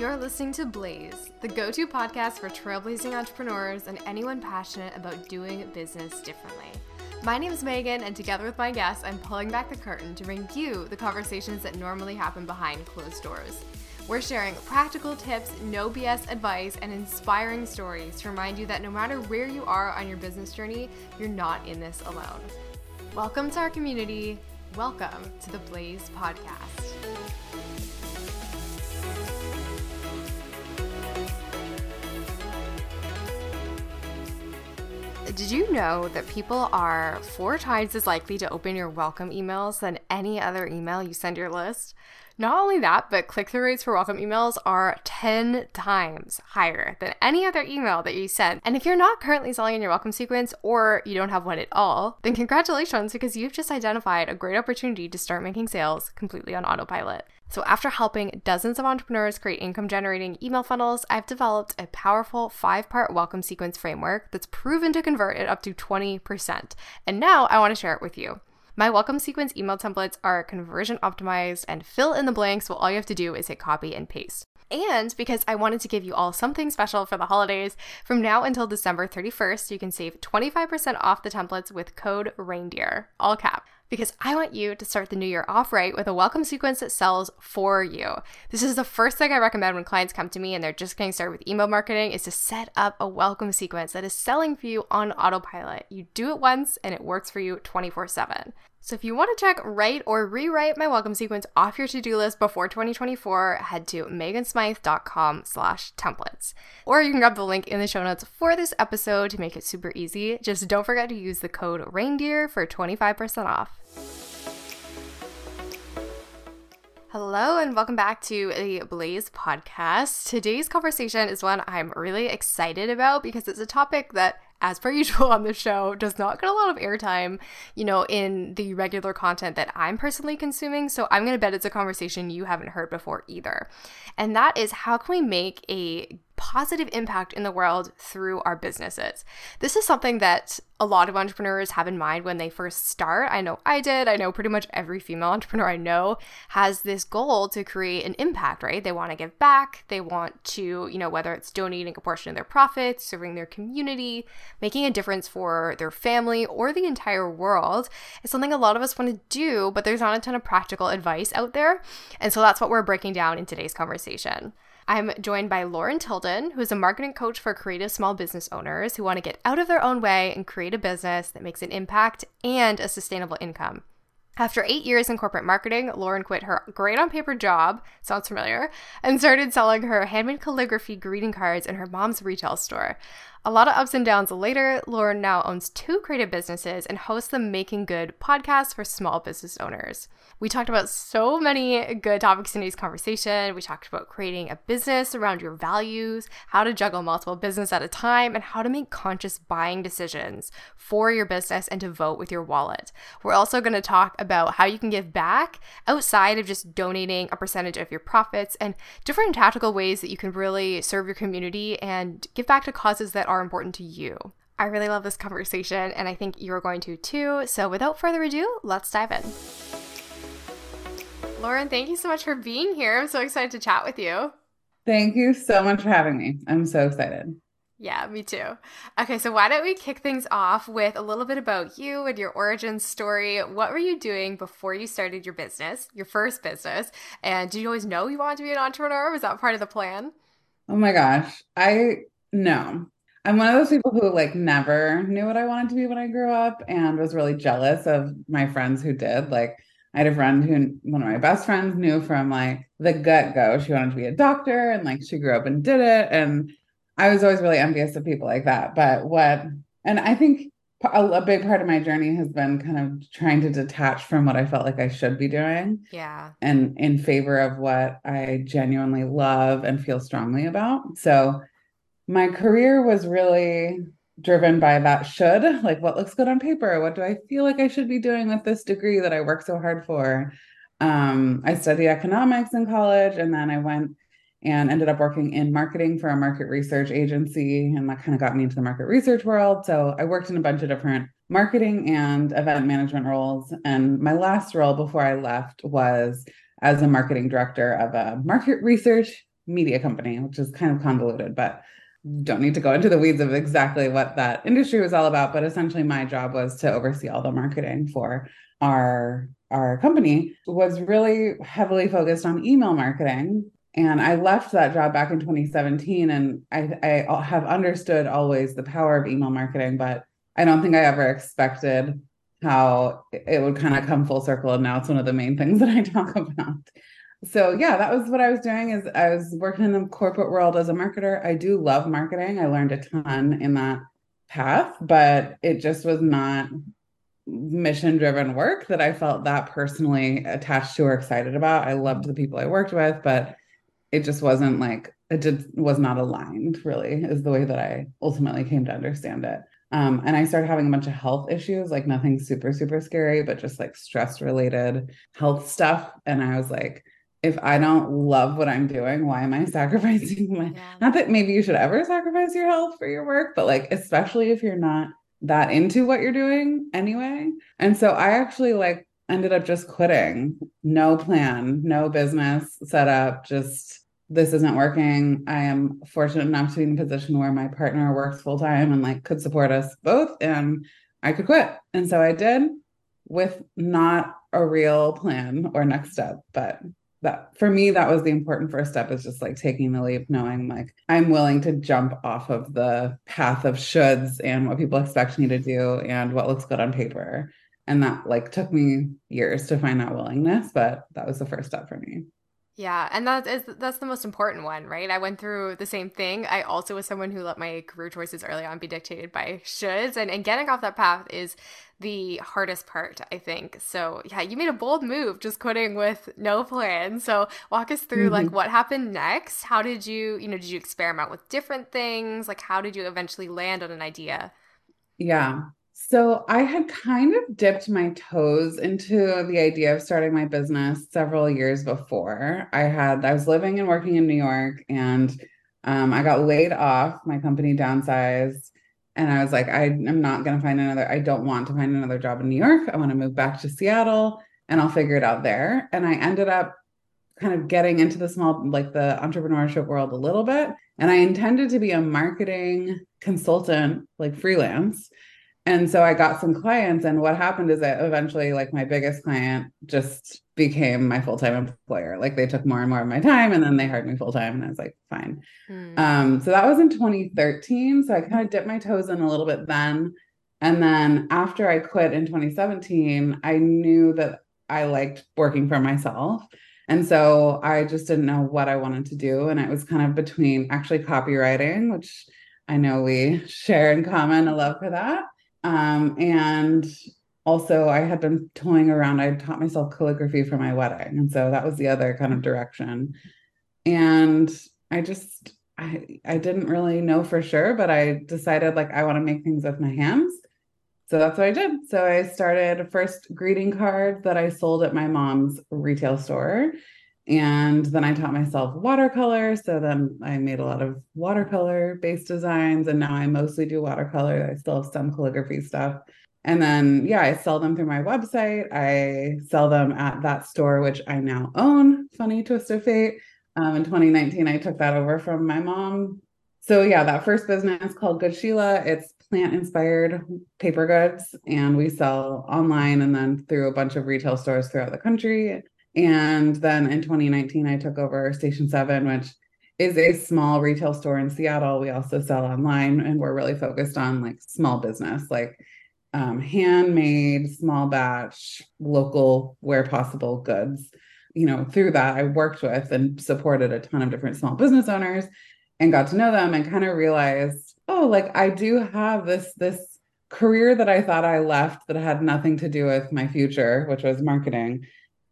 You're listening to Blaze, the go to podcast for trailblazing entrepreneurs and anyone passionate about doing business differently. My name is Megan, and together with my guests, I'm pulling back the curtain to bring you the conversations that normally happen behind closed doors. We're sharing practical tips, no BS advice, and inspiring stories to remind you that no matter where you are on your business journey, you're not in this alone. Welcome to our community. Welcome to the Blaze Podcast. Did you know that people are four times as likely to open your welcome emails than any other email you send your list? Not only that, but click through rates for welcome emails are 10 times higher than any other email that you send. And if you're not currently selling in your welcome sequence or you don't have one at all, then congratulations because you've just identified a great opportunity to start making sales completely on autopilot. So, after helping dozens of entrepreneurs create income generating email funnels, I've developed a powerful five part welcome sequence framework that's proven to convert at up to 20%. And now I want to share it with you. My welcome sequence email templates are conversion optimized and fill in the blanks, so all you have to do is hit copy and paste. And because I wanted to give you all something special for the holidays, from now until December 31st, you can save 25% off the templates with code REINDEER, all cap because I want you to start the new year off right with a welcome sequence that sells for you. This is the first thing I recommend when clients come to me and they're just getting started with email marketing is to set up a welcome sequence that is selling for you on autopilot. You do it once and it works for you 24/7. So if you want to check write or rewrite my welcome sequence off your to-do list before 2024, head to megansmythe.com slash templates. Or you can grab the link in the show notes for this episode to make it super easy. Just don't forget to use the code reindeer for 25% off. Hello, and welcome back to the Blaze podcast. Today's conversation is one I'm really excited about because it's a topic that as per usual on the show, does not get a lot of airtime, you know, in the regular content that I'm personally consuming. So I'm going to bet it's a conversation you haven't heard before either. And that is how can we make a positive impact in the world through our businesses. This is something that a lot of entrepreneurs have in mind when they first start. I know I did. I know pretty much every female entrepreneur I know has this goal to create an impact, right? They want to give back. They want to, you know, whether it's donating a portion of their profits, serving their community, making a difference for their family or the entire world. It's something a lot of us want to do, but there's not a ton of practical advice out there. And so that's what we're breaking down in today's conversation. I'm joined by Lauren Tilden, who's a marketing coach for creative small business owners who want to get out of their own way and create a business that makes an impact and a sustainable income. After eight years in corporate marketing, Lauren quit her great on paper job, sounds familiar, and started selling her handmade calligraphy greeting cards in her mom's retail store. A lot of ups and downs later, Lauren now owns two creative businesses and hosts the Making Good podcast for small business owners. We talked about so many good topics in today's conversation. We talked about creating a business around your values, how to juggle multiple business at a time, and how to make conscious buying decisions for your business and to vote with your wallet. We're also going to talk about how you can give back outside of just donating a percentage of your profits and different tactical ways that you can really serve your community and give back to causes that are important to you. I really love this conversation, and I think you're going to too. So, without further ado, let's dive in. Lauren, thank you so much for being here. I'm so excited to chat with you. Thank you so much for having me. I'm so excited. Yeah, me too. Okay, so why don't we kick things off with a little bit about you and your origin story? What were you doing before you started your business, your first business? And did you always know you wanted to be an entrepreneur? Was that part of the plan? Oh my gosh. I no. I'm one of those people who like never knew what I wanted to be when I grew up and was really jealous of my friends who did. Like I had a friend who one of my best friends knew from like the gut go. she wanted to be a doctor and like she grew up and did it and I was always really envious of people like that. But what and I think a, a big part of my journey has been kind of trying to detach from what I felt like I should be doing. Yeah. And in favor of what I genuinely love and feel strongly about. So my career was really driven by that should like what looks good on paper what do i feel like i should be doing with this degree that i work so hard for? Um, i studied economics in college and then i went and ended up working in marketing for a market research agency and that kind of got me into the market research world. So i worked in a bunch of different marketing and event management roles and my last role before i left was as a marketing director of a market research media company, which is kind of convoluted, but don't need to go into the weeds of exactly what that industry was all about. But essentially, my job was to oversee all the marketing for our our company was really heavily focused on email marketing and i left that job back in 2017 and I, I have understood always the power of email marketing but i don't think i ever expected how it would kind of come full circle and now it's one of the main things that i talk about so yeah that was what i was doing is i was working in the corporate world as a marketer. I do love marketing. I learned a ton in that path but it just was not mission driven work that i felt that personally attached to or excited about. I loved the people i worked with but it just wasn't like it just was not aligned really is the way that i ultimately came to understand it. Um, and I started having a bunch of health issues, like nothing super, super scary, but just like stress related health stuff. And I was like, if I don't love what I'm doing, why am I sacrificing my yeah. not that maybe you should ever sacrifice your health for your work, but like especially if you're not that into what you're doing anyway. And so I actually like ended up just quitting. No plan, no business set up, just this isn't working. I am fortunate enough to be in a position where my partner works full time and like could support us both and I could quit. And so I did with not a real plan or next step, but that for me that was the important first step is just like taking the leap knowing like i'm willing to jump off of the path of shoulds and what people expect me to do and what looks good on paper. And that like took me years to find that willingness but that was the first step for me yeah, and that is that's the most important one, right? I went through the same thing. I also was someone who let my career choices early on be dictated by shoulds, and and getting off that path is the hardest part, I think. So yeah, you made a bold move, just quitting with no plan. So walk us through mm-hmm. like what happened next. How did you, you know, did you experiment with different things? Like how did you eventually land on an idea? Yeah. So I had kind of dipped my toes into the idea of starting my business several years before. I had I was living and working in New York and um, I got laid off. My company downsized, and I was like, I am not going to find another. I don't want to find another job in New York. I want to move back to Seattle, and I'll figure it out there. And I ended up kind of getting into the small, like the entrepreneurship world a little bit. And I intended to be a marketing consultant, like freelance and so I got some clients, and what happened is that eventually, like my biggest client just became my full time employer. Like they took more and more of my time, and then they hired me full time, and I was like, fine. Hmm. Um, so that was in 2013. So I kind of dipped my toes in a little bit then, and then after I quit in 2017, I knew that I liked working for myself. And so I just didn't know what I wanted to do. And it was kind of between actually copywriting, which I know we share in common a love for that, um, and also, I had been toying around. I taught myself calligraphy for my wedding. And so that was the other kind of direction. And I just, I, I didn't really know for sure, but I decided like I want to make things with my hands. So that's what I did. So I started a first greeting card that I sold at my mom's retail store. And then I taught myself watercolor. So then I made a lot of watercolor based designs. And now I mostly do watercolor. I still have some calligraphy stuff. And then, yeah, I sell them through my website. I sell them at that store, which I now own. Funny twist of fate. Um, in 2019, I took that over from my mom. So, yeah, that first business called Good Sheila, it's plant inspired paper goods. And we sell online and then through a bunch of retail stores throughout the country. And then in 2019, I took over Station 7, which is a small retail store in Seattle. We also sell online and we're really focused on like small business, like um, handmade, small batch, local, where possible goods. You know, through that, I worked with and supported a ton of different small business owners and got to know them and kind of realized, oh, like I do have this, this career that I thought I left that had nothing to do with my future, which was marketing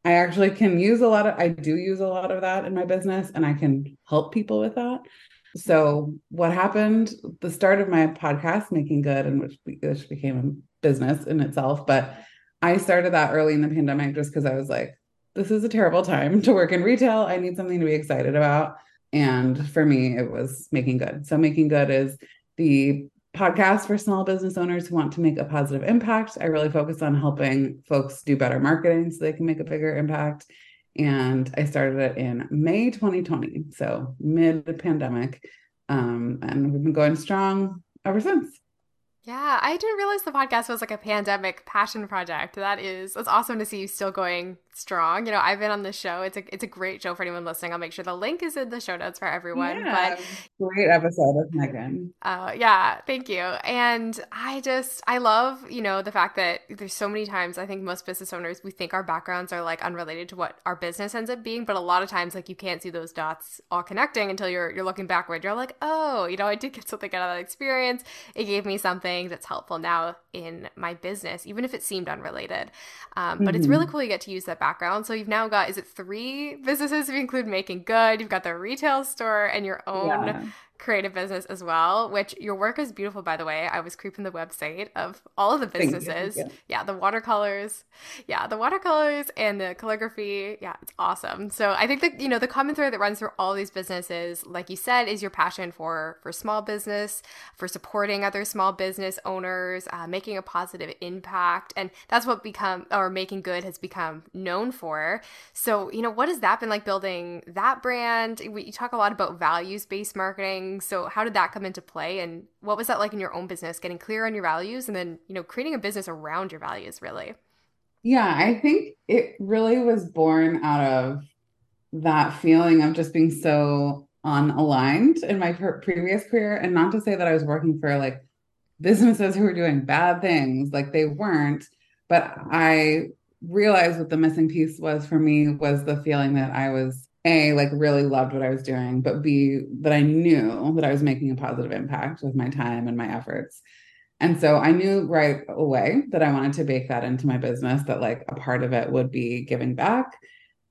I actually can use a lot of, I do use a lot of that in my business and I can help people with that. So, what happened, the start of my podcast, Making Good, and which, which became a business in itself, but I started that early in the pandemic just because I was like, this is a terrible time to work in retail. I need something to be excited about. And for me, it was Making Good. So, Making Good is the podcast for small business owners who want to make a positive impact. I really focus on helping folks do better marketing so they can make a bigger impact. And I started it in May 2020, so mid pandemic. Um, and we've been going strong ever since. Yeah, I didn't realize the podcast was like a pandemic passion project. That is, it's awesome to see you still going strong. You know, I've been on the show. It's a it's a great show for anyone listening. I'll make sure the link is in the show notes for everyone. Yeah, but great episode with Megan. Uh, yeah, thank you. And I just I love you know the fact that there's so many times I think most business owners we think our backgrounds are like unrelated to what our business ends up being, but a lot of times like you can't see those dots all connecting until you're you're looking backward. You're like, oh, you know, I did get something out of that experience. It gave me something that's helpful now in my business, even if it seemed unrelated. Um, but mm-hmm. it's really mm-hmm. cool you get to use that background. So you've now got, is it three businesses if you include Making Good? You've got the retail store and your own yeah creative business as well, which your work is beautiful, by the way. I was creeping the website of all of the businesses. You, yeah, the watercolors. Yeah, the watercolors and the calligraphy. Yeah, it's awesome. So I think that, you know, the common thread that runs through all these businesses, like you said, is your passion for, for small business, for supporting other small business owners, uh, making a positive impact. And that's what become, or making good has become known for. So, you know, what has that been like building that brand? We, you talk a lot about values based marketing so how did that come into play? And what was that like in your own business, getting clear on your values and then, you know, creating a business around your values really? Yeah, I think it really was born out of that feeling of just being so unaligned in my previous career. And not to say that I was working for like businesses who were doing bad things, like they weren't, but I realized what the missing piece was for me was the feeling that I was a like really loved what I was doing, but B that I knew that I was making a positive impact with my time and my efforts. And so I knew right away that I wanted to bake that into my business, that like a part of it would be giving back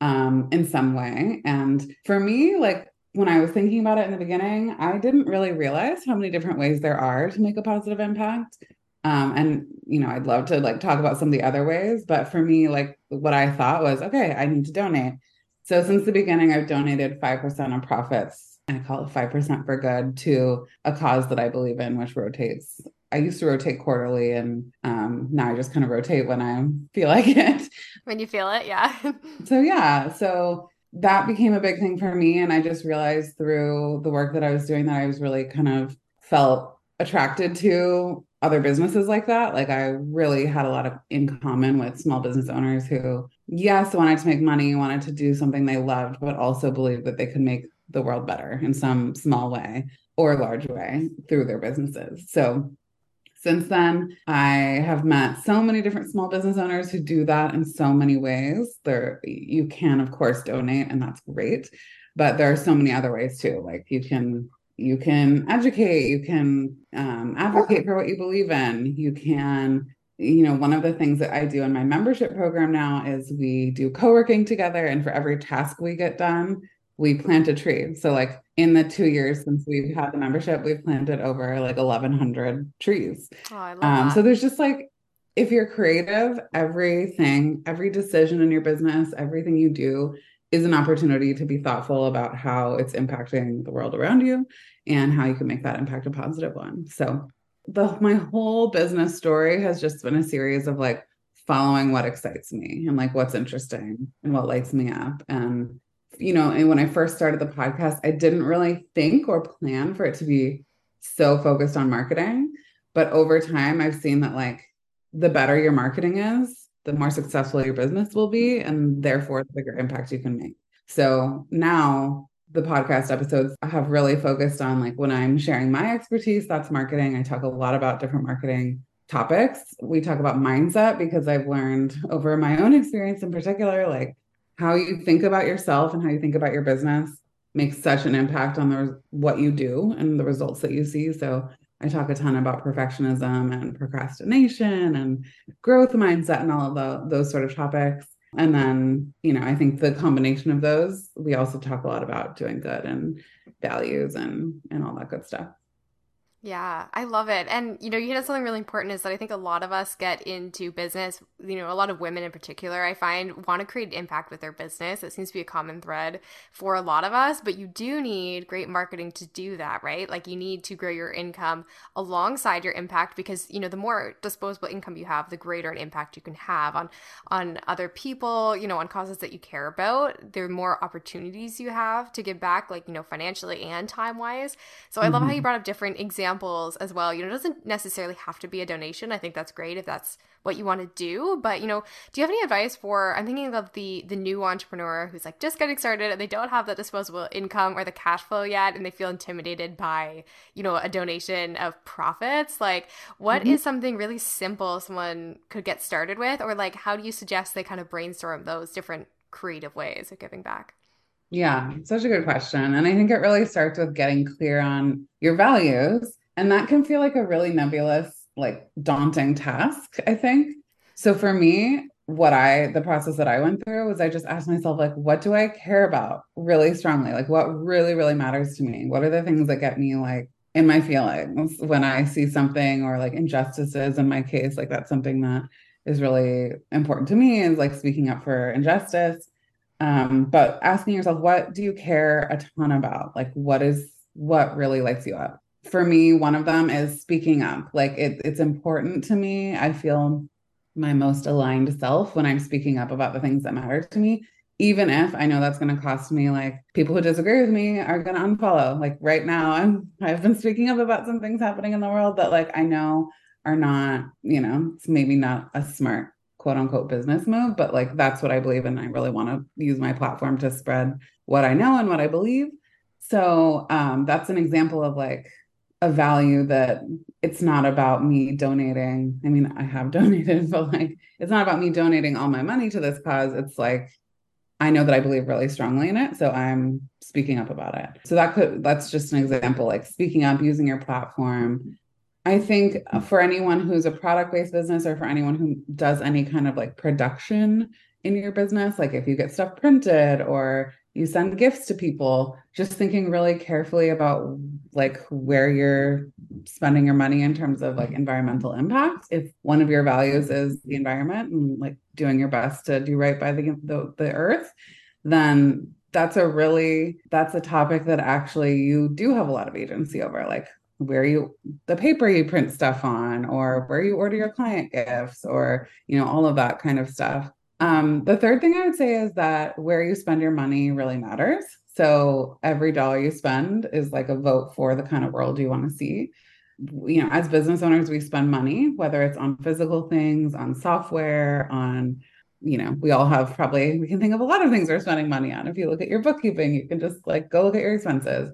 um, in some way. And for me, like when I was thinking about it in the beginning, I didn't really realize how many different ways there are to make a positive impact. Um, and you know, I'd love to like talk about some of the other ways, but for me, like what I thought was, okay, I need to donate. So since the beginning, I've donated 5% of profits. I call it 5% for good to a cause that I believe in, which rotates. I used to rotate quarterly and um, now I just kind of rotate when I feel like it. When you feel it, yeah. so, yeah. So that became a big thing for me. And I just realized through the work that I was doing that I was really kind of felt attracted to other businesses like that. Like I really had a lot of in common with small business owners who, yes, wanted to make money, wanted to do something they loved, but also believed that they could make the world better in some small way or large way through their businesses. So since then, I have met so many different small business owners who do that in so many ways. There you can of course donate and that's great, but there are so many other ways too. Like you can you can educate you can um, advocate for what you believe in you can you know one of the things that i do in my membership program now is we do co-working together and for every task we get done we plant a tree so like in the two years since we've had the membership we've planted over like 1100 trees oh, I love um, that. so there's just like if you're creative everything every decision in your business everything you do is an opportunity to be thoughtful about how it's impacting the world around you and how you can make that impact a positive one. So the my whole business story has just been a series of like following what excites me and like what's interesting and what lights me up and you know and when i first started the podcast i didn't really think or plan for it to be so focused on marketing but over time i've seen that like the better your marketing is the more successful your business will be and therefore the bigger impact you can make. So now the podcast episodes have really focused on like when I'm sharing my expertise, that's marketing. I talk a lot about different marketing topics. We talk about mindset because I've learned over my own experience in particular, like how you think about yourself and how you think about your business makes such an impact on the what you do and the results that you see. So I talk a ton about perfectionism and procrastination and growth mindset and all of the, those sort of topics. And then, you know, I think the combination of those, we also talk a lot about doing good and values and and all that good stuff. Yeah, I love it. And, you know, you hit something really important is that I think a lot of us get into business, you know, a lot of women in particular, I find want to create impact with their business. It seems to be a common thread for a lot of us, but you do need great marketing to do that, right? Like you need to grow your income alongside your impact because, you know, the more disposable income you have, the greater an impact you can have on on other people, you know, on causes that you care about. The more opportunities you have to give back like, you know, financially and time-wise. So I love mm-hmm. how you brought up different examples examples as well. You know, it doesn't necessarily have to be a donation. I think that's great if that's what you want to do. But you know, do you have any advice for? I'm thinking of the the new entrepreneur who's like just getting started and they don't have that disposable income or the cash flow yet, and they feel intimidated by you know a donation of profits. Like, what mm-hmm. is something really simple someone could get started with, or like how do you suggest they kind of brainstorm those different creative ways of giving back? Yeah, such a good question. And I think it really starts with getting clear on your values. And that can feel like a really nebulous, like daunting task, I think. So for me, what I, the process that I went through was I just asked myself, like, what do I care about really strongly? Like, what really, really matters to me? What are the things that get me like in my feelings when I see something or like injustices in my case? Like, that's something that is really important to me is like speaking up for injustice um, but asking yourself, what do you care a ton about? Like, what is what really lights you up? For me, one of them is speaking up. Like, it, it's important to me. I feel my most aligned self when I'm speaking up about the things that matter to me, even if I know that's going to cost me. Like, people who disagree with me are going to unfollow. Like right now, I'm I've been speaking up about some things happening in the world that like I know are not, you know, it's maybe not a smart quote unquote business move, but like that's what I believe in. I really want to use my platform to spread what I know and what I believe. So um, that's an example of like a value that it's not about me donating. I mean, I have donated, but like it's not about me donating all my money to this cause. It's like I know that I believe really strongly in it, so I'm speaking up about it. So that could that's just an example like speaking up, using your platform I think for anyone who's a product based business or for anyone who does any kind of like production in your business, like if you get stuff printed or you send gifts to people, just thinking really carefully about like where you're spending your money in terms of like environmental impact. If one of your values is the environment and like doing your best to do right by the the, the earth, then that's a really that's a topic that actually you do have a lot of agency over like where you the paper you print stuff on or where you order your client gifts or you know all of that kind of stuff um, the third thing i would say is that where you spend your money really matters. So every dollar you spend is like a vote for the kind of world you want to see you know as business owners we spend money whether it's on physical things on software on you know we all have probably we can think of a lot of things we're spending money on. If you look at your bookkeeping you can just like go look at your expenses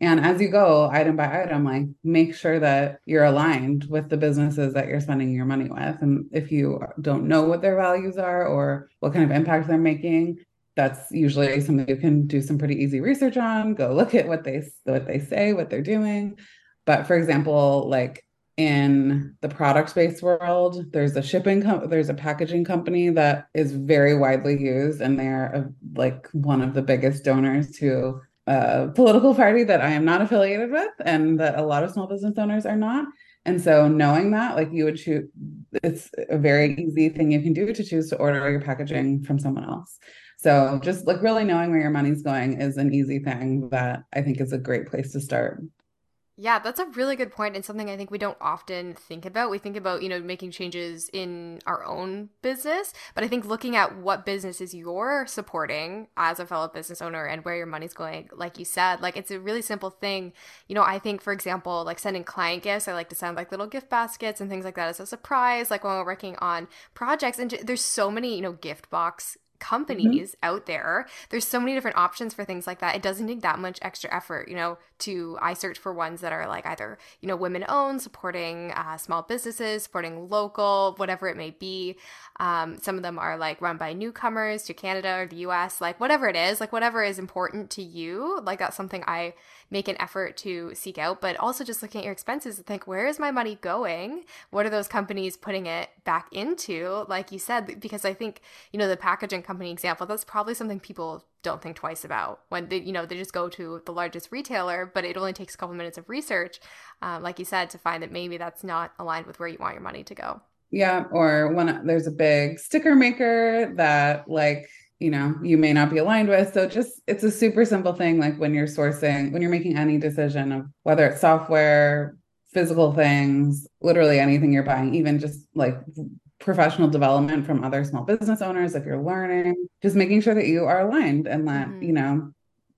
and as you go item by item, like make sure that you're aligned with the businesses that you're spending your money with. And if you don't know what their values are or what kind of impact they're making, that's usually something you can do some pretty easy research on. Go look at what they what they say, what they're doing. But for example, like in the product based world, there's a shipping com- there's a packaging company that is very widely used, and they're a, like one of the biggest donors to a political party that I am not affiliated with and that a lot of small business owners are not. And so knowing that, like you would choose, it's a very easy thing you can do to choose to order your packaging from someone else. So just like really knowing where your money's going is an easy thing that I think is a great place to start. Yeah, that's a really good point and something I think we don't often think about. We think about, you know, making changes in our own business, but I think looking at what businesses you're supporting as a fellow business owner and where your money's going, like you said, like it's a really simple thing. You know, I think for example, like sending client gifts, I like to send like little gift baskets and things like that as a surprise, like when we're working on projects and there's so many, you know, gift box companies mm-hmm. out there. There's so many different options for things like that. It doesn't take that much extra effort, you know, to I search for ones that are like either, you know, women owned, supporting uh, small businesses, supporting local, whatever it may be. Um, some of them are like run by newcomers to Canada or the US, like whatever it is, like whatever is important to you. Like that's something I make an effort to seek out, but also just looking at your expenses and think, where is my money going? What are those companies putting it back into? Like you said, because I think, you know, the packaging company example, that's probably something people don't think twice about when they, you know, they just go to the largest retailer, but it only takes a couple minutes of research, um, like you said, to find that maybe that's not aligned with where you want your money to go. Yeah. Or when there's a big sticker maker that, like, you know, you may not be aligned with. So just it's a super simple thing. Like when you're sourcing, when you're making any decision of whether it's software, physical things, literally anything you're buying, even just like professional development from other small business owners, if you're learning, just making sure that you are aligned and that, mm-hmm. you know,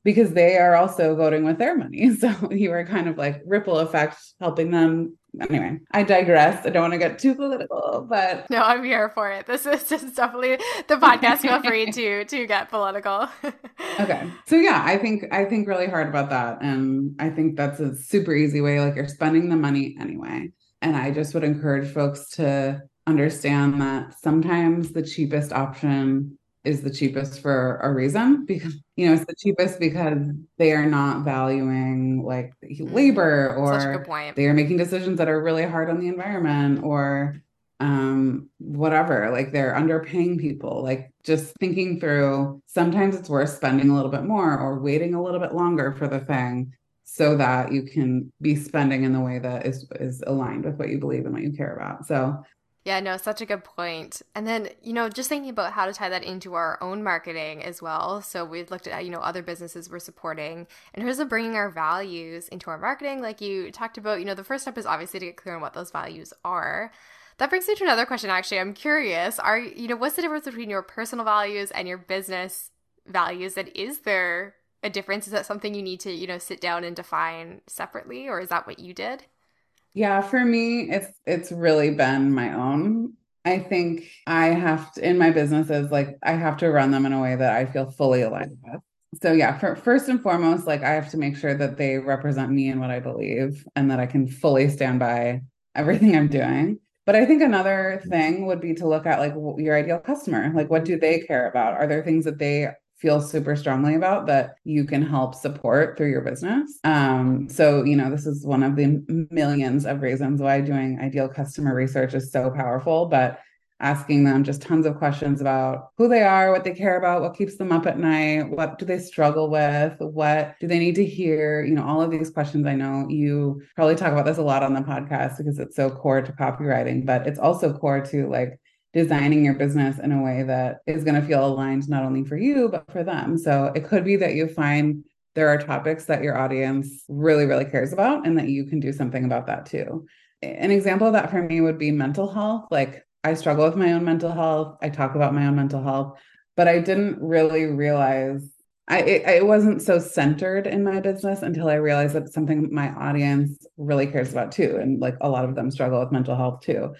because they are also voting with their money. So you are kind of like ripple effect helping them anyway, I digress. I don't want to get too political, but no, I'm here for it. This is just definitely the podcast. Feel free to to get political. okay, so yeah, I think I think really hard about that, and I think that's a super easy way. Like you're spending the money anyway, and I just would encourage folks to understand that sometimes the cheapest option is the cheapest for a reason because you know it's the cheapest because they are not valuing like mm, labor or they are making decisions that are really hard on the environment or um whatever like they're underpaying people like just thinking through sometimes it's worth spending a little bit more or waiting a little bit longer for the thing so that you can be spending in the way that is is aligned with what you believe and what you care about. So yeah, no, such a good point. And then, you know, just thinking about how to tie that into our own marketing as well. So we've looked at, you know, other businesses we're supporting in terms of bringing our values into our marketing. Like you talked about, you know, the first step is obviously to get clear on what those values are. That brings me to another question, actually. I'm curious, are, you know, what's the difference between your personal values and your business values? And is there a difference? Is that something you need to, you know, sit down and define separately, or is that what you did? Yeah, for me, it's it's really been my own. I think I have to in my businesses, like I have to run them in a way that I feel fully aligned with. So yeah, for first and foremost, like I have to make sure that they represent me and what I believe and that I can fully stand by everything I'm doing. But I think another thing would be to look at like your ideal customer. Like what do they care about? Are there things that they feel super strongly about that you can help support through your business. Um, so, you know, this is one of the millions of reasons why doing ideal customer research is so powerful, but asking them just tons of questions about who they are, what they care about, what keeps them up at night, what do they struggle with, what do they need to hear, you know, all of these questions. I know you probably talk about this a lot on the podcast because it's so core to copywriting, but it's also core to like designing your business in a way that is going to feel aligned not only for you but for them. So it could be that you find there are topics that your audience really really cares about and that you can do something about that too. An example of that for me would be mental health. Like i struggle with my own mental health. I talk about my own mental health but i didn't really realize I it, it wasn't so centered in my business until I realized that something my audience really cares about too, and like a lot of them struggle with mental health too.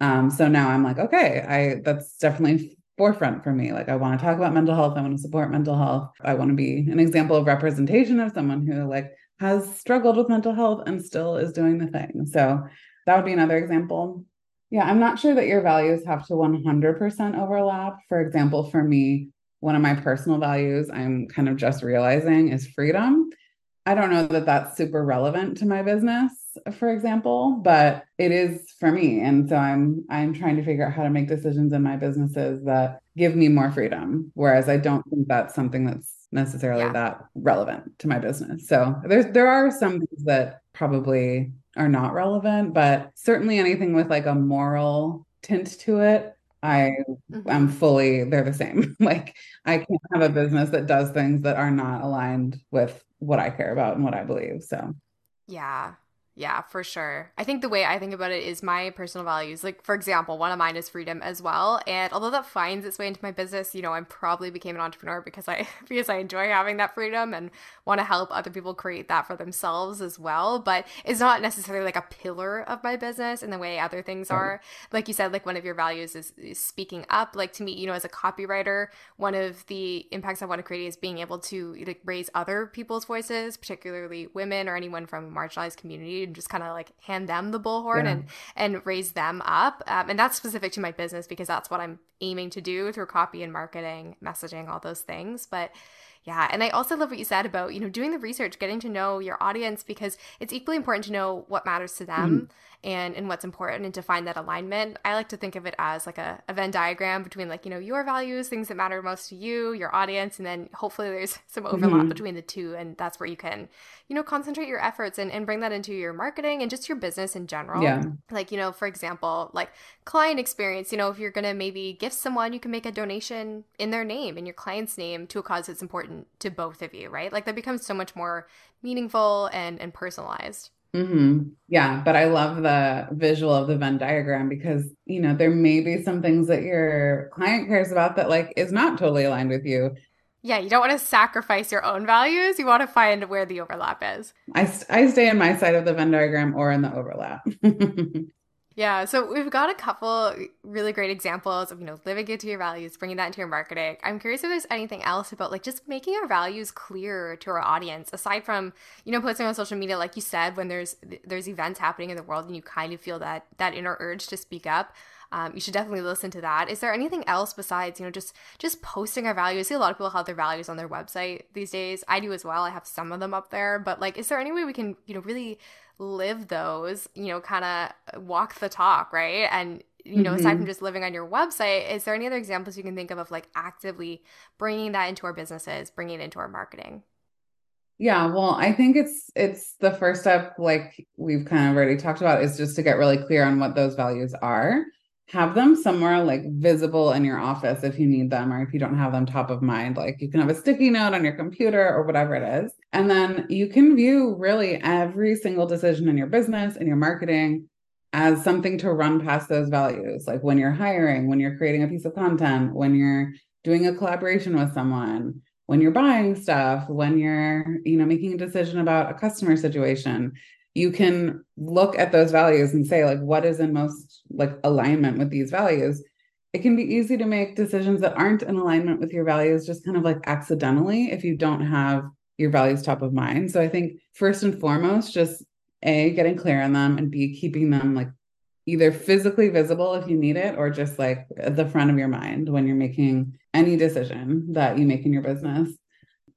Um, so now I'm like, okay, I that's definitely forefront for me. Like I want to talk about mental health. I want to support mental health. I want to be an example of representation of someone who like has struggled with mental health and still is doing the thing. So that would be another example. Yeah, I'm not sure that your values have to 100% overlap. For example, for me, one of my personal values I'm kind of just realizing is freedom. I don't know that that's super relevant to my business for example, but it is for me. And so I'm I'm trying to figure out how to make decisions in my businesses that give me more freedom. Whereas I don't think that's something that's necessarily yeah. that relevant to my business. So there's there are some things that probably are not relevant, but certainly anything with like a moral tint to it, I mm-hmm. am fully they're the same. like I can't have a business that does things that are not aligned with what I care about and what I believe. So yeah. Yeah, for sure. I think the way I think about it is my personal values. Like, for example, one of mine is freedom as well. And although that finds its way into my business, you know, I probably became an entrepreneur because I because I enjoy having that freedom and want to help other people create that for themselves as well. But it's not necessarily like a pillar of my business in the way other things are. Like you said, like one of your values is, is speaking up. Like to me, you know, as a copywriter, one of the impacts I want to create is being able to like raise other people's voices, particularly women or anyone from a marginalized community and just kind of like hand them the bullhorn yeah. and and raise them up um, and that's specific to my business because that's what i'm aiming to do through copy and marketing messaging all those things but Yeah, and I also love what you said about, you know, doing the research, getting to know your audience because it's equally important to know what matters to them mm-hmm. And and what's important and to find that alignment. I like to think of it as like a, a Venn diagram between like, you know, your values, things that matter most to you, your audience, and then hopefully there's some overlap mm-hmm. between the two and that's where you can, you know, concentrate your efforts and, and bring that into your marketing and just your business in general. Yeah. Like, you know, for example, like client experience, you know, if you're gonna maybe gift someone, you can make a donation in their name, in your client's name to a cause that's important to both of you, right? Like that becomes so much more meaningful and and personalized. Mm-hmm. Yeah, but I love the visual of the Venn diagram because you know there may be some things that your client cares about that like is not totally aligned with you. Yeah, you don't want to sacrifice your own values. You want to find where the overlap is. I, I stay in my side of the Venn diagram or in the overlap. Yeah, so we've got a couple really great examples of, you know, living into your values, bringing that into your marketing. I'm curious if there's anything else about like just making our values clear to our audience aside from, you know, posting on social media like you said when there's there's events happening in the world and you kind of feel that that inner urge to speak up. Um, you should definitely listen to that. Is there anything else besides, you know, just just posting our values? I see a lot of people have their values on their website these days. I do as well. I have some of them up there, but like, is there any way we can, you know, really live those, you know, kind of walk the talk, right? And you know, mm-hmm. aside from just living on your website, is there any other examples you can think of of like actively bringing that into our businesses, bringing it into our marketing? Yeah, well, I think it's it's the first step like we've kind of already talked about is just to get really clear on what those values are have them somewhere like visible in your office if you need them or if you don't have them top of mind like you can have a sticky note on your computer or whatever it is. And then you can view really every single decision in your business and your marketing as something to run past those values like when you're hiring when you're creating a piece of content when you're doing a collaboration with someone when you're buying stuff when you're you know making a decision about a customer situation. You can look at those values and say like what is in most like alignment with these values it can be easy to make decisions that aren't in alignment with your values just kind of like accidentally if you don't have your values top of mind. So i think first and foremost just a getting clear on them and b keeping them like either physically visible if you need it or just like at the front of your mind when you're making any decision that you make in your business.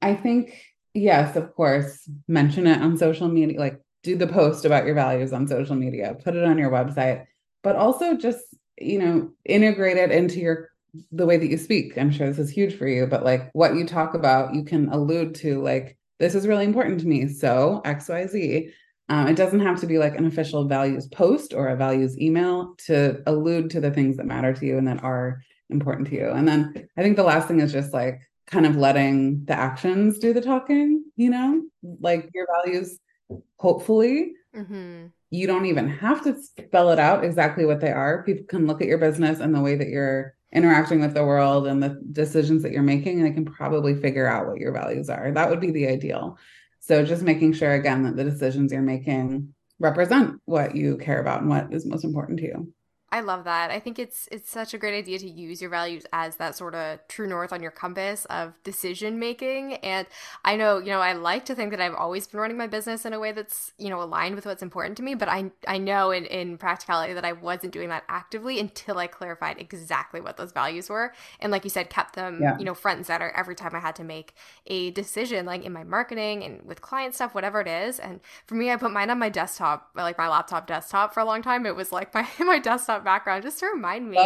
I think yes of course mention it on social media like do the post about your values on social media, put it on your website, but also just, you know, integrate it into your the way that you speak. I'm sure this is huge for you, but like what you talk about, you can allude to like this is really important to me. So XYZ. Um, it doesn't have to be like an official values post or a values email to allude to the things that matter to you and that are important to you. And then I think the last thing is just like kind of letting the actions do the talking, you know, like your values hopefully mm-hmm. You don't even have to spell it out exactly what they are. People can look at your business and the way that you're interacting with the world and the decisions that you're making and they can probably figure out what your values are. That would be the ideal. So just making sure again that the decisions you're making represent what you care about and what is most important to you I love that. I think it's it's such a great idea to use your values as that sort of true north on your compass of decision making. And I know, you know, I like to think that I've always been running my business in a way that's, you know, aligned with what's important to me, but I I know in, in practicality that I wasn't doing that actively until I clarified exactly what those values were. And like you said, kept them, yeah. you know, front and center every time I had to make a decision, like in my marketing and with client stuff, whatever it is. And for me, I put mine on my desktop, like my laptop desktop for a long time. It was like my my desktop background just to remind me.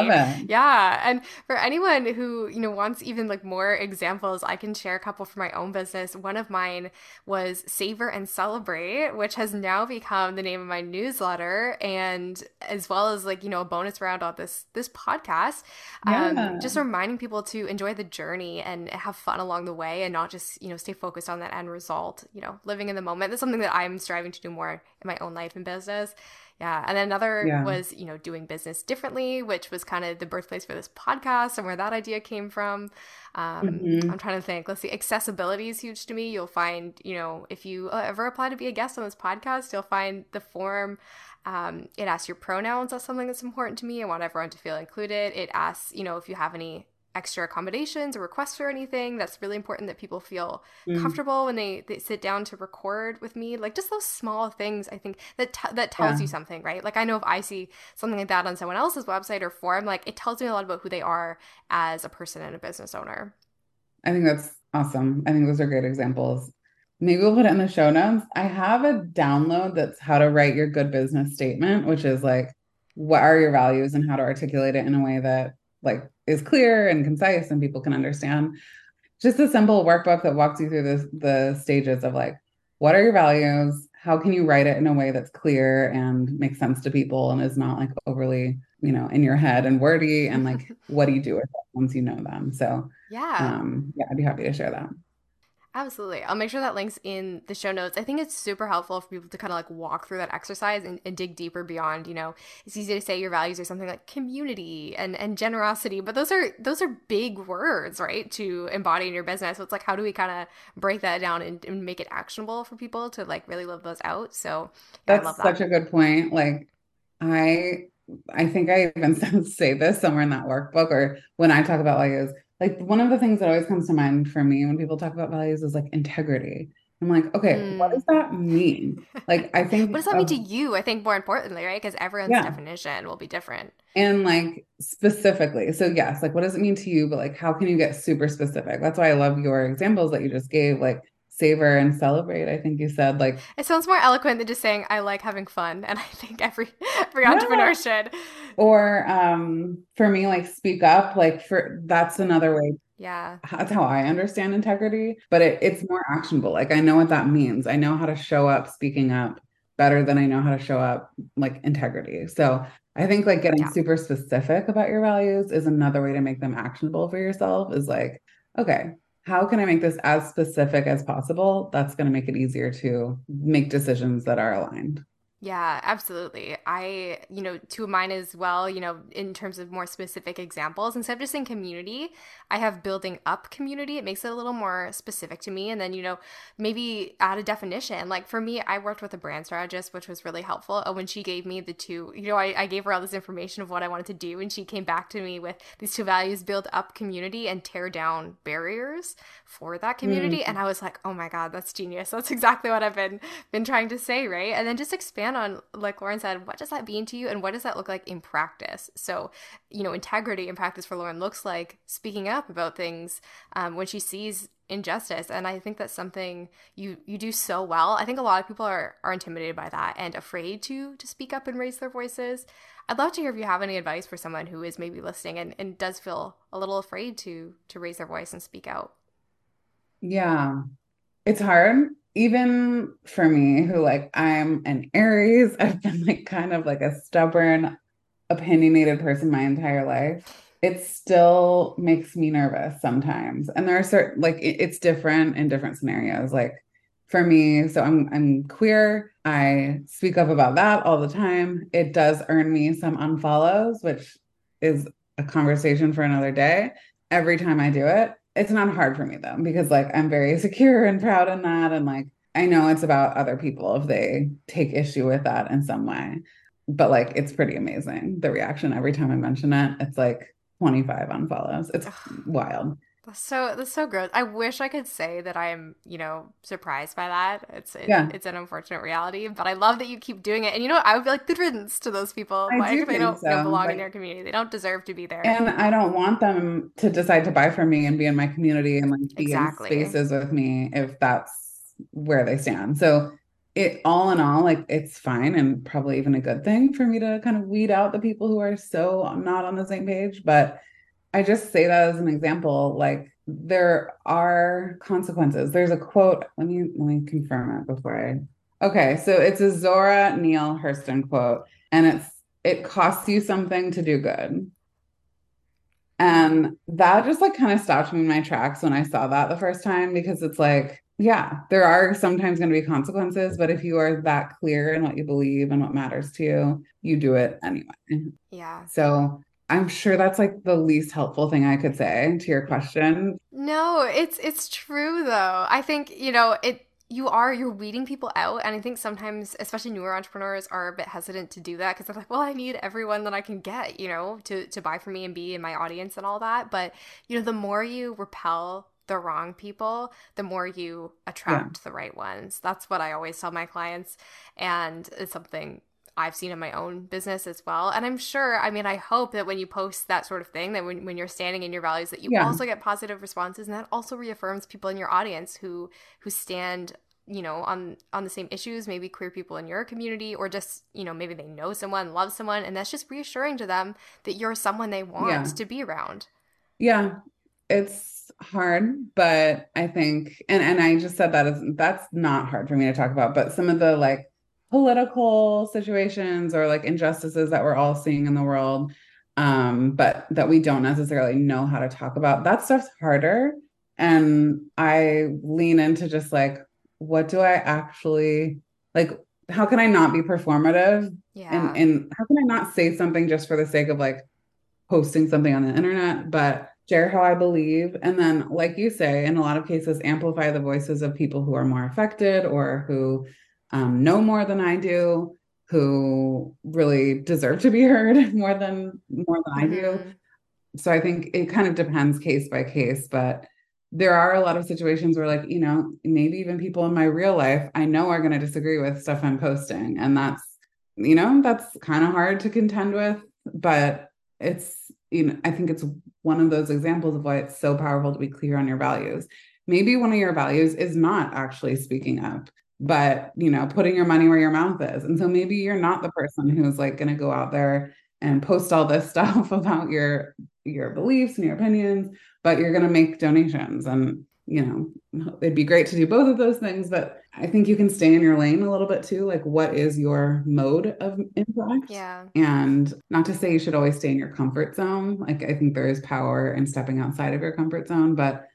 Yeah. And for anyone who, you know, wants even like more examples, I can share a couple from my own business. One of mine was Savour and Celebrate, which has now become the name of my newsletter and as well as like, you know, a bonus round on this this podcast. Um, yeah. Um, just reminding people to enjoy the journey and have fun along the way and not just, you know, stay focused on that end result, you know, living in the moment. That's something that I'm striving to do more in my own life and business. Yeah. And another yeah. was, you know, doing business differently, which was kind of the birthplace for this podcast and where that idea came from. Um, mm-hmm. I'm trying to think. Let's see. Accessibility is huge to me. You'll find, you know, if you uh, ever apply to be a guest on this podcast, you'll find the form. Um, it asks your pronouns. That's something that's important to me. I want everyone to feel included. It asks, you know, if you have any extra accommodations or requests or anything. That's really important that people feel mm. comfortable when they, they sit down to record with me. Like just those small things, I think that t- that tells yeah. you something, right? Like I know if I see something like that on someone else's website or forum, like it tells me a lot about who they are as a person and a business owner. I think that's Awesome. I think those are great examples. Maybe we'll put it in the show notes. I have a download that's how to write your good business statement, which is like, what are your values and how to articulate it in a way that like is clear and concise and people can understand. Just a simple workbook that walks you through the, the stages of like, what are your values? How can you write it in a way that's clear and makes sense to people and is not like overly, you know, in your head and wordy? And like, what do you do with it once you know them? So, yeah, um, yeah, I'd be happy to share that. Absolutely. I'll make sure that links in the show notes. I think it's super helpful for people to kind of like walk through that exercise and, and, dig deeper beyond, you know, it's easy to say your values are something like community and, and generosity, but those are those are big words, right? To embody in your business. So it's like how do we kind of break that down and, and, make it actionable for people to like really live those out? So yeah, that's that. such a good point. Like I I think I even say this somewhere in that workbook or when I talk about values like one of the things that always comes to mind for me when people talk about values is like integrity. I'm like, okay, mm. what does that mean? Like, I think what does that of, mean to you? I think more importantly, right? Because everyone's yeah. definition will be different. And like specifically, so yes, like what does it mean to you? But like, how can you get super specific? That's why I love your examples that you just gave. Like, Savour and celebrate i think you said like it sounds more eloquent than just saying i like having fun and i think every every yeah. entrepreneur should or um for me like speak up like for that's another way yeah that's how i understand integrity but it, it's more actionable like i know what that means i know how to show up speaking up better than i know how to show up like integrity so i think like getting yeah. super specific about your values is another way to make them actionable for yourself is like okay how can I make this as specific as possible? That's going to make it easier to make decisions that are aligned. Yeah, absolutely. I, you know, to mine as well, you know, in terms of more specific examples, instead of just saying community, I have building up community. It makes it a little more specific to me. And then, you know, maybe add a definition. Like for me, I worked with a brand strategist, which was really helpful. Uh, when she gave me the two, you know, I, I gave her all this information of what I wanted to do. And she came back to me with these two values build up community and tear down barriers for that community. Mm. And I was like, oh my God, that's genius. That's exactly what I've been been trying to say, right? And then just expand on, like Lauren said, what does that mean to you and what does that look like in practice? So, you know, integrity in practice for Lauren looks like speaking up about things um, when she sees injustice. And i think that's something you you do so well. I think a lot of people are are intimidated by that and afraid to to speak up and raise their voices. I'd love to hear if you have any advice for someone who is maybe listening and, and does feel a little afraid to to raise their voice and speak out. Yeah. It's hard even for me who like i'm an aries i've been like kind of like a stubborn opinionated person my entire life it still makes me nervous sometimes. And there are certain like it, it's different in different scenarios. Like for me, so I'm I'm queer. I speak up about that all the time. It does earn me some unfollows, which is a conversation for another day. Every time I do it, it's not hard for me though, because like I'm very secure and proud in that. And like I know it's about other people if they take issue with that in some way. But like it's pretty amazing the reaction every time I mention it. It's like 25 unfollows. It's wild. That's so that's so gross. I wish I could say that I am, you know, surprised by that. It's it, yeah. it's an unfortunate reality, but I love that you keep doing it. And you know, I would be like good riddance to those people. I like do they don't, so, don't belong in your community. They don't deserve to be there. And I don't want them to decide to buy from me and be in my community and like be exactly. in spaces with me if that's where they stand. So it all in all, like it's fine and probably even a good thing for me to kind of weed out the people who are so not on the same page. But I just say that as an example, like there are consequences. There's a quote. Let me let me confirm it before I. Okay, so it's a Zora Neale Hurston quote, and it's it costs you something to do good. And that just like kind of stopped me in my tracks when I saw that the first time because it's like yeah, there are sometimes going to be consequences, but if you are that clear in what you believe and what matters to you, you do it anyway. Yeah. So I'm sure that's like the least helpful thing I could say to your question. No, it's it's true though. I think, you know, it you are you're weeding people out and i think sometimes especially newer entrepreneurs are a bit hesitant to do that because they're like well i need everyone that i can get you know to to buy from me and be in my audience and all that but you know the more you repel the wrong people, the more you attract yeah. the right ones. That's what I always tell my clients. And it's something I've seen in my own business as well. And I'm sure, I mean, I hope that when you post that sort of thing, that when, when you're standing in your values, that you yeah. also get positive responses. And that also reaffirms people in your audience who who stand you know on on the same issues maybe queer people in your community or just you know maybe they know someone love someone and that's just reassuring to them that you're someone they want yeah. to be around yeah it's hard but i think and and i just said that is that's not hard for me to talk about but some of the like political situations or like injustices that we're all seeing in the world um but that we don't necessarily know how to talk about that stuff's harder and i lean into just like what do I actually like? How can I not be performative? Yeah. And, and how can I not say something just for the sake of like posting something on the internet, but share how I believe. And then, like you say, in a lot of cases, amplify the voices of people who are more affected or who um, know more than I do, who really deserve to be heard more than more than. I do. Mm-hmm. So I think it kind of depends case by case, but there are a lot of situations where like you know maybe even people in my real life i know are going to disagree with stuff i'm posting and that's you know that's kind of hard to contend with but it's you know i think it's one of those examples of why it's so powerful to be clear on your values maybe one of your values is not actually speaking up but you know putting your money where your mouth is. And so maybe you're not the person who's like going to go out there and post all this stuff about your your beliefs and your opinions but you're going to make donations. And you know it'd be great to do both of those things but i think you can stay in your lane a little bit too like what is your mode of impact yeah. And not to say you should always stay in your comfort zone like i think there is power in stepping outside of your comfort zone but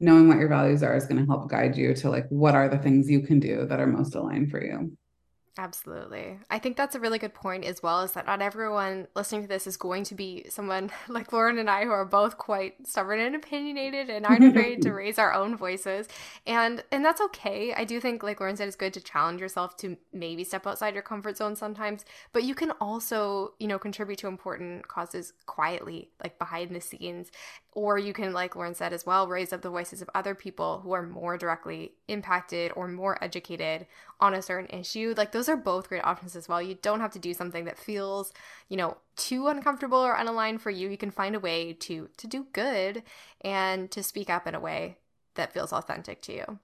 knowing what your values are is going to help guide you to like what are the things you can do that are most aligned for you Absolutely. I think that's a really good point as well is that not everyone listening to this is going to be someone like Lauren and I who are both quite stubborn and opinionated and aren't afraid to raise our own voices. And and that's okay. I do think like Lauren said it's good to challenge yourself to maybe step outside your comfort zone sometimes, but you can also, you know, contribute to important causes quietly, like behind the scenes or you can like lauren said as well raise up the voices of other people who are more directly impacted or more educated on a certain issue. Like those are both great options as well. You don't have to do something that feels you know too uncomfortable or unaligned for you. You can find a way to to do good and to speak up in a way that feels authentic to you.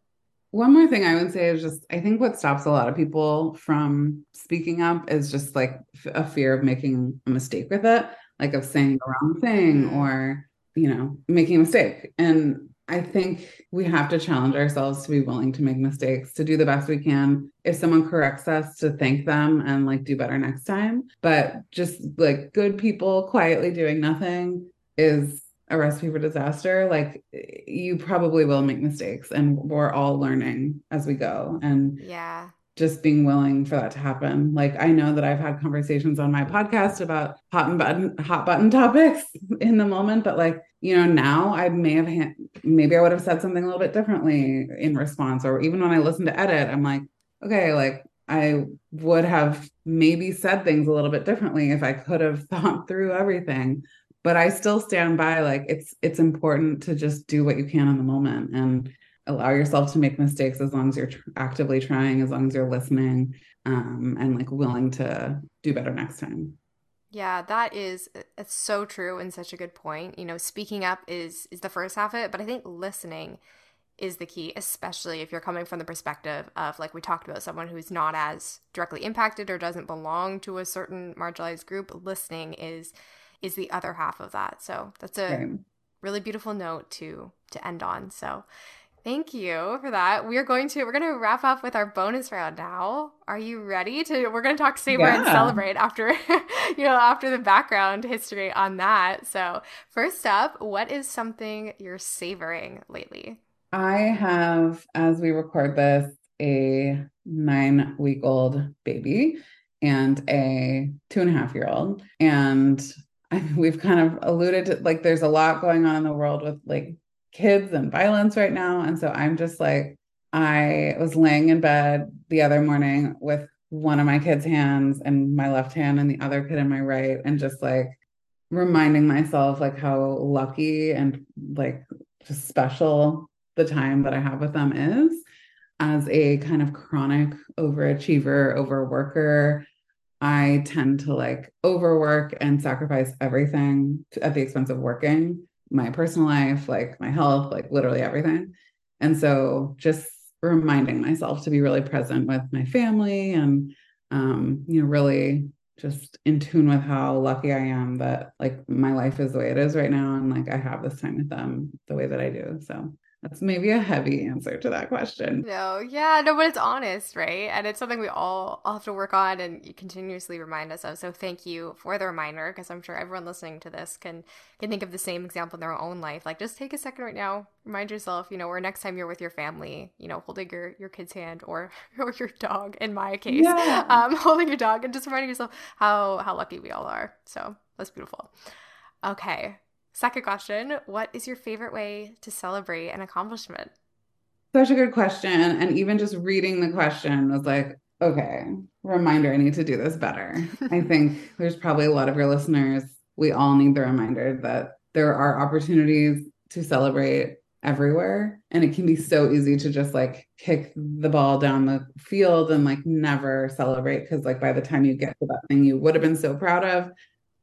One more thing I would say is just I think what stops a lot of people from speaking up is just like a fear of making a mistake with it, like of saying the wrong thing mm-hmm. or you know, making a mistake. And I think we have to challenge ourselves to be willing to make mistakes, to do the best we can. If someone corrects us, to thank them and like do better next time. But just like good people quietly doing nothing is a recipe for disaster. Like you probably will make mistakes and we're all learning as we go. And yeah just being willing for that to happen. Like I know that I've had conversations on my podcast about hot and button hot button topics in the moment, but like, you know, now I may have ha- maybe I would have said something a little bit differently in response or even when I listen to edit, I'm like, okay, like I would have maybe said things a little bit differently if I could have thought through everything. But I still stand by like it's it's important to just do what you can in the moment and allow yourself to make mistakes as long as you're tr- actively trying as long as you're listening um, and like willing to do better next time. Yeah that is it's so true and such a good point. You know speaking up is is the first half of it but i think listening is the key especially if you're coming from the perspective of like we talked about someone who's not as directly impacted or doesn't belong to a certain marginalized group listening is is the other half of that. So that's a really beautiful note to to end on. So Thank you for that. We are going to we're going to wrap up with our bonus round now. Are you ready to we're going to talk Savour yeah. and celebrate after you know after the background history on that. So, first up, what is something you're savoring lately? I have as we record this a 9 week old baby and a two and a half year old and we've kind of alluded to like there's a lot going on in the world with like kids and violence right now. And so I'm just like, I was laying in bed the other morning with one of my kids' hands and my left hand and the other kid in my right, and just like reminding myself like how lucky and like just special the time that I have with them is as a kind of chronic overachiever, overworker. I tend to like overwork and sacrifice everything at the expense of working, my personal life, like my health, like literally everything. And so just reminding myself to be really present with my family and um, you know, really just in tune with how lucky I am that like my life is the way it is right now and like I have this time with them the way that I do. So that's maybe a heavy answer to that question. No, yeah, no, but it's honest, right? And it's something we all, all have to work on and continuously remind us of. So thank you for the reminder, because I'm sure everyone listening to this can can think of the same example in their own life. Like, just take a second right now, remind yourself, you know, or next time you're with your family, you know, holding your your kid's hand or or your dog. In my case, yeah. um, holding your dog and just reminding yourself how how lucky we all are. So that's beautiful. Okay, Second question What is your favorite way to celebrate an accomplishment? Such a good question. And even just reading the question was like, okay, reminder, I need to do this better. I think there's probably a lot of your listeners, we all need the reminder that there are opportunities to celebrate everywhere. And it can be so easy to just like kick the ball down the field and like never celebrate. Cause like by the time you get to that thing you would have been so proud of,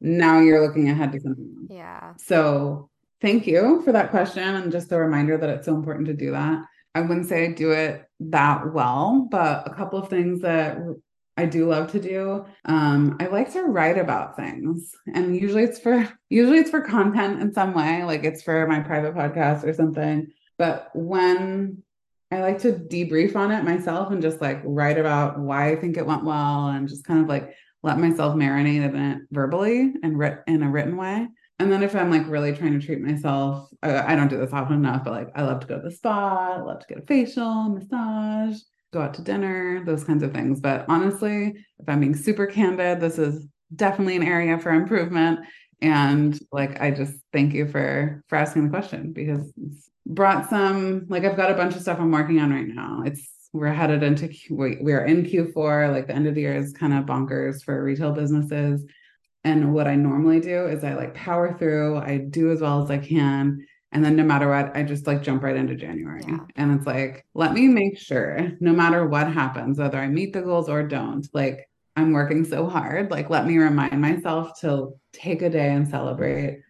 now you're looking ahead to something. Yeah. So thank you for that question and just the reminder that it's so important to do that. I wouldn't say I do it that well, but a couple of things that I do love to do. Um, I like to write about things, and usually it's for usually it's for content in some way, like it's for my private podcast or something. But when I like to debrief on it myself and just like write about why I think it went well and just kind of like let myself marinate in it verbally and writ- in a written way. And then if I'm like really trying to treat myself, I, I don't do this often enough, but like I love to go to the spa, I love to get a facial, massage, go out to dinner, those kinds of things. But honestly, if I'm being super candid, this is definitely an area for improvement. And like I just thank you for for asking the question because it's brought some like I've got a bunch of stuff I'm working on right now. It's we're headed into we, we are in Q4 like the end of the year is kind of bonkers for retail businesses and what I normally do is I like power through I do as well as I can and then no matter what I just like jump right into January yeah. and it's like let me make sure no matter what happens whether I meet the goals or don't like I'm working so hard like let me remind myself to take a day and celebrate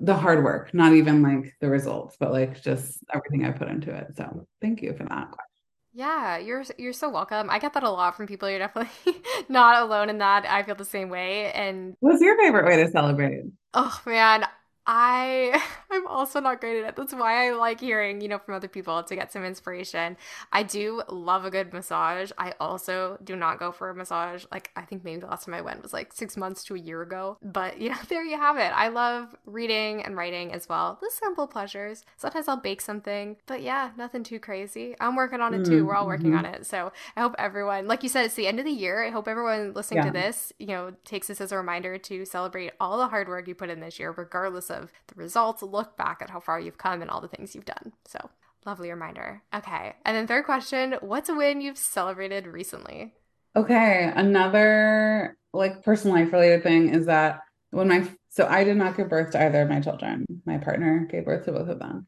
the hard work, not even like the results, but like just everything I put into it. So thank you for that question. Yeah, you're you're so welcome. I get that a lot from people. You're definitely not alone in that. I feel the same way. And what's your favorite way to celebrate? Oh man, I I'm also not great at it. That's why I like hearing, you know, from other people to get some inspiration. I do love a good massage. I also do not go for a massage. Like I think maybe the last time I went was like 6 months to a year ago. But, you know, there you have it. I love reading and writing as well. The simple pleasures. Sometimes I'll bake something, but yeah, nothing too crazy. I'm working on it too. We're all working mm-hmm. on it. So, I hope everyone, like you said, it's the end of the year. I hope everyone listening yeah. to this, you know, takes this as a reminder to celebrate all the hard work you put in this year regardless of of the results, look back at how far you've come and all the things you've done. So, lovely reminder. Okay. And then, third question What's a win you've celebrated recently? Okay. Another like personal life related thing is that when my, so I did not give birth to either of my children. My partner gave birth to both of them.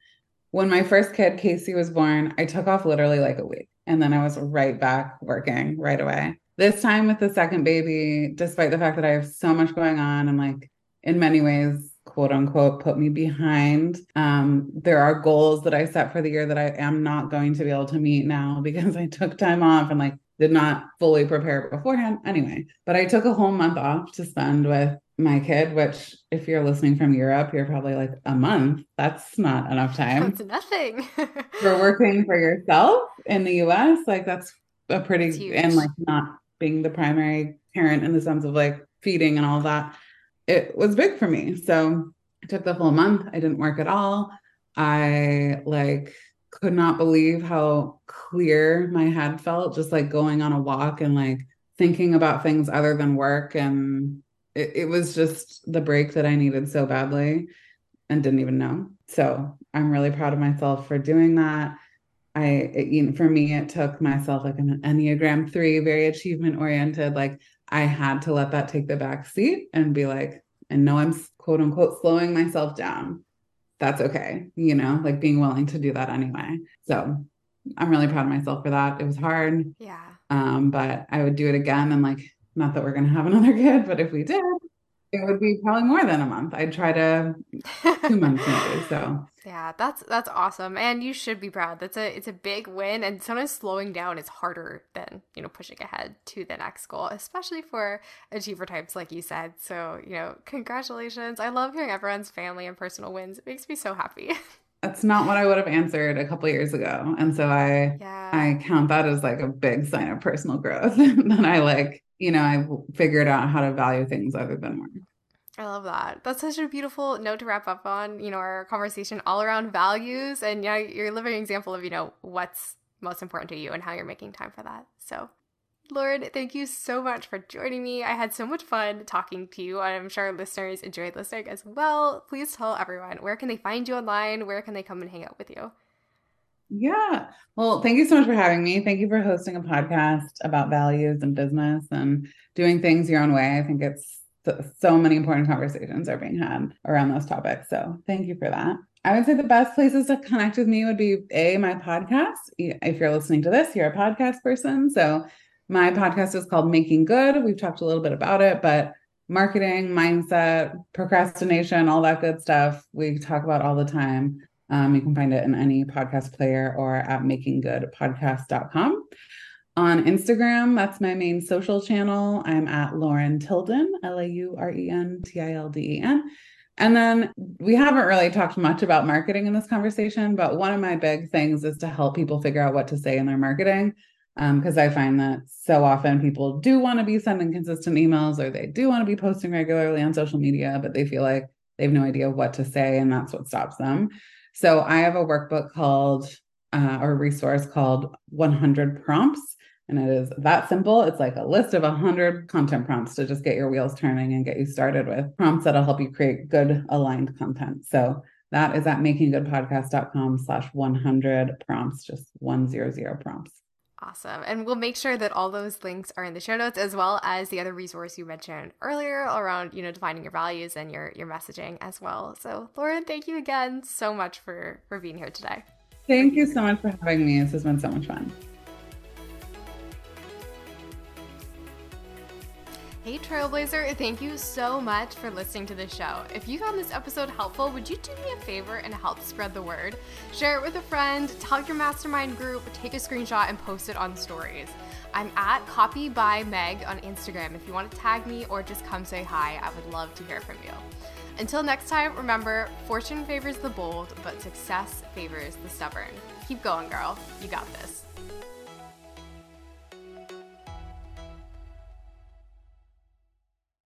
When my first kid, Casey, was born, I took off literally like a week and then I was right back working right away. This time with the second baby, despite the fact that I have so much going on and like in many ways quote unquote put me behind. Um, there are goals that I set for the year that I am not going to be able to meet now because I took time off and like did not fully prepare beforehand. Anyway, but I took a whole month off to spend with my kid, which if you're listening from Europe, you're probably like a month. That's not enough time. That's nothing. for working for yourself in the US, like that's a pretty and like not being the primary parent in the sense of like feeding and all that it was big for me. So I took the full month. I didn't work at all. I like could not believe how clear my head felt just like going on a walk and like thinking about things other than work. And it, it was just the break that I needed so badly and didn't even know. So I'm really proud of myself for doing that. I, it, for me, it took myself like an Enneagram three, very achievement oriented. Like I had to let that take the back seat and be like, and know I'm quote unquote slowing myself down. That's okay, you know, like being willing to do that anyway. So I'm really proud of myself for that. It was hard. Yeah. Um, but I would do it again and like Not that we're going to have another kid, but if we did, it would be probably more than a month. I'd try to two months maybe. So yeah, that's that's awesome, and you should be proud. That's a it's a big win, and sometimes slowing down is harder than you know pushing ahead to the next goal, especially for achiever types like you said. So you know, congratulations! I love hearing everyone's family and personal wins. It makes me so happy. That's not what I would have answered a couple years ago, and so I yeah. I count that as like a big sign of personal growth. then I like you know I figured out how to value things other than work. I love that. That's such a beautiful note to wrap up on, you know, our conversation all around values and yeah, you're a living example of, you know, what's most important to you and how you're making time for that. So Lauren, thank you so much for joining me. I had so much fun talking to you. I'm sure listeners enjoyed listening as well. Please tell everyone where can they find you online? Where can they come and hang out with you? Yeah. Well, thank you so much for having me. Thank you for hosting a podcast about values and business and doing things your own way. I think it's so, many important conversations are being had around those topics. So thank you for that. I would say the best places to connect with me would be a my podcast. If you're listening to this, you're a podcast person. So my podcast is called Making Good. We've talked a little bit about it, but marketing, mindset, procrastination, all that good stuff we talk about all the time. Um, you can find it in any podcast player or at makinggoodpodcast.com. On Instagram, that's my main social channel. I'm at Lauren Tilden, L A U R E N T I L D E N. And then we haven't really talked much about marketing in this conversation, but one of my big things is to help people figure out what to say in their marketing. Because um, I find that so often people do want to be sending consistent emails or they do want to be posting regularly on social media, but they feel like they have no idea what to say, and that's what stops them. So I have a workbook called, uh, or resource called 100 Prompts and it is that simple. It's like a list of 100 content prompts to just get your wheels turning and get you started with prompts that'll help you create good aligned content. So that is at makinggoodpodcast.com slash 100 prompts, just 100 prompts. Awesome. And we'll make sure that all those links are in the show notes as well as the other resource you mentioned earlier around, you know, defining your values and your your messaging as well. So Lauren, thank you again so much for for being here today. Thank you so much for having me. This has been so much fun. Hey Trailblazer, thank you so much for listening to the show. If you found this episode helpful, would you do me a favor and help spread the word? Share it with a friend, tell your mastermind group, take a screenshot, and post it on stories. I'm at Copy by Meg on Instagram if you want to tag me or just come say hi. I would love to hear from you. Until next time, remember fortune favors the bold, but success favors the stubborn. Keep going, girl. You got this.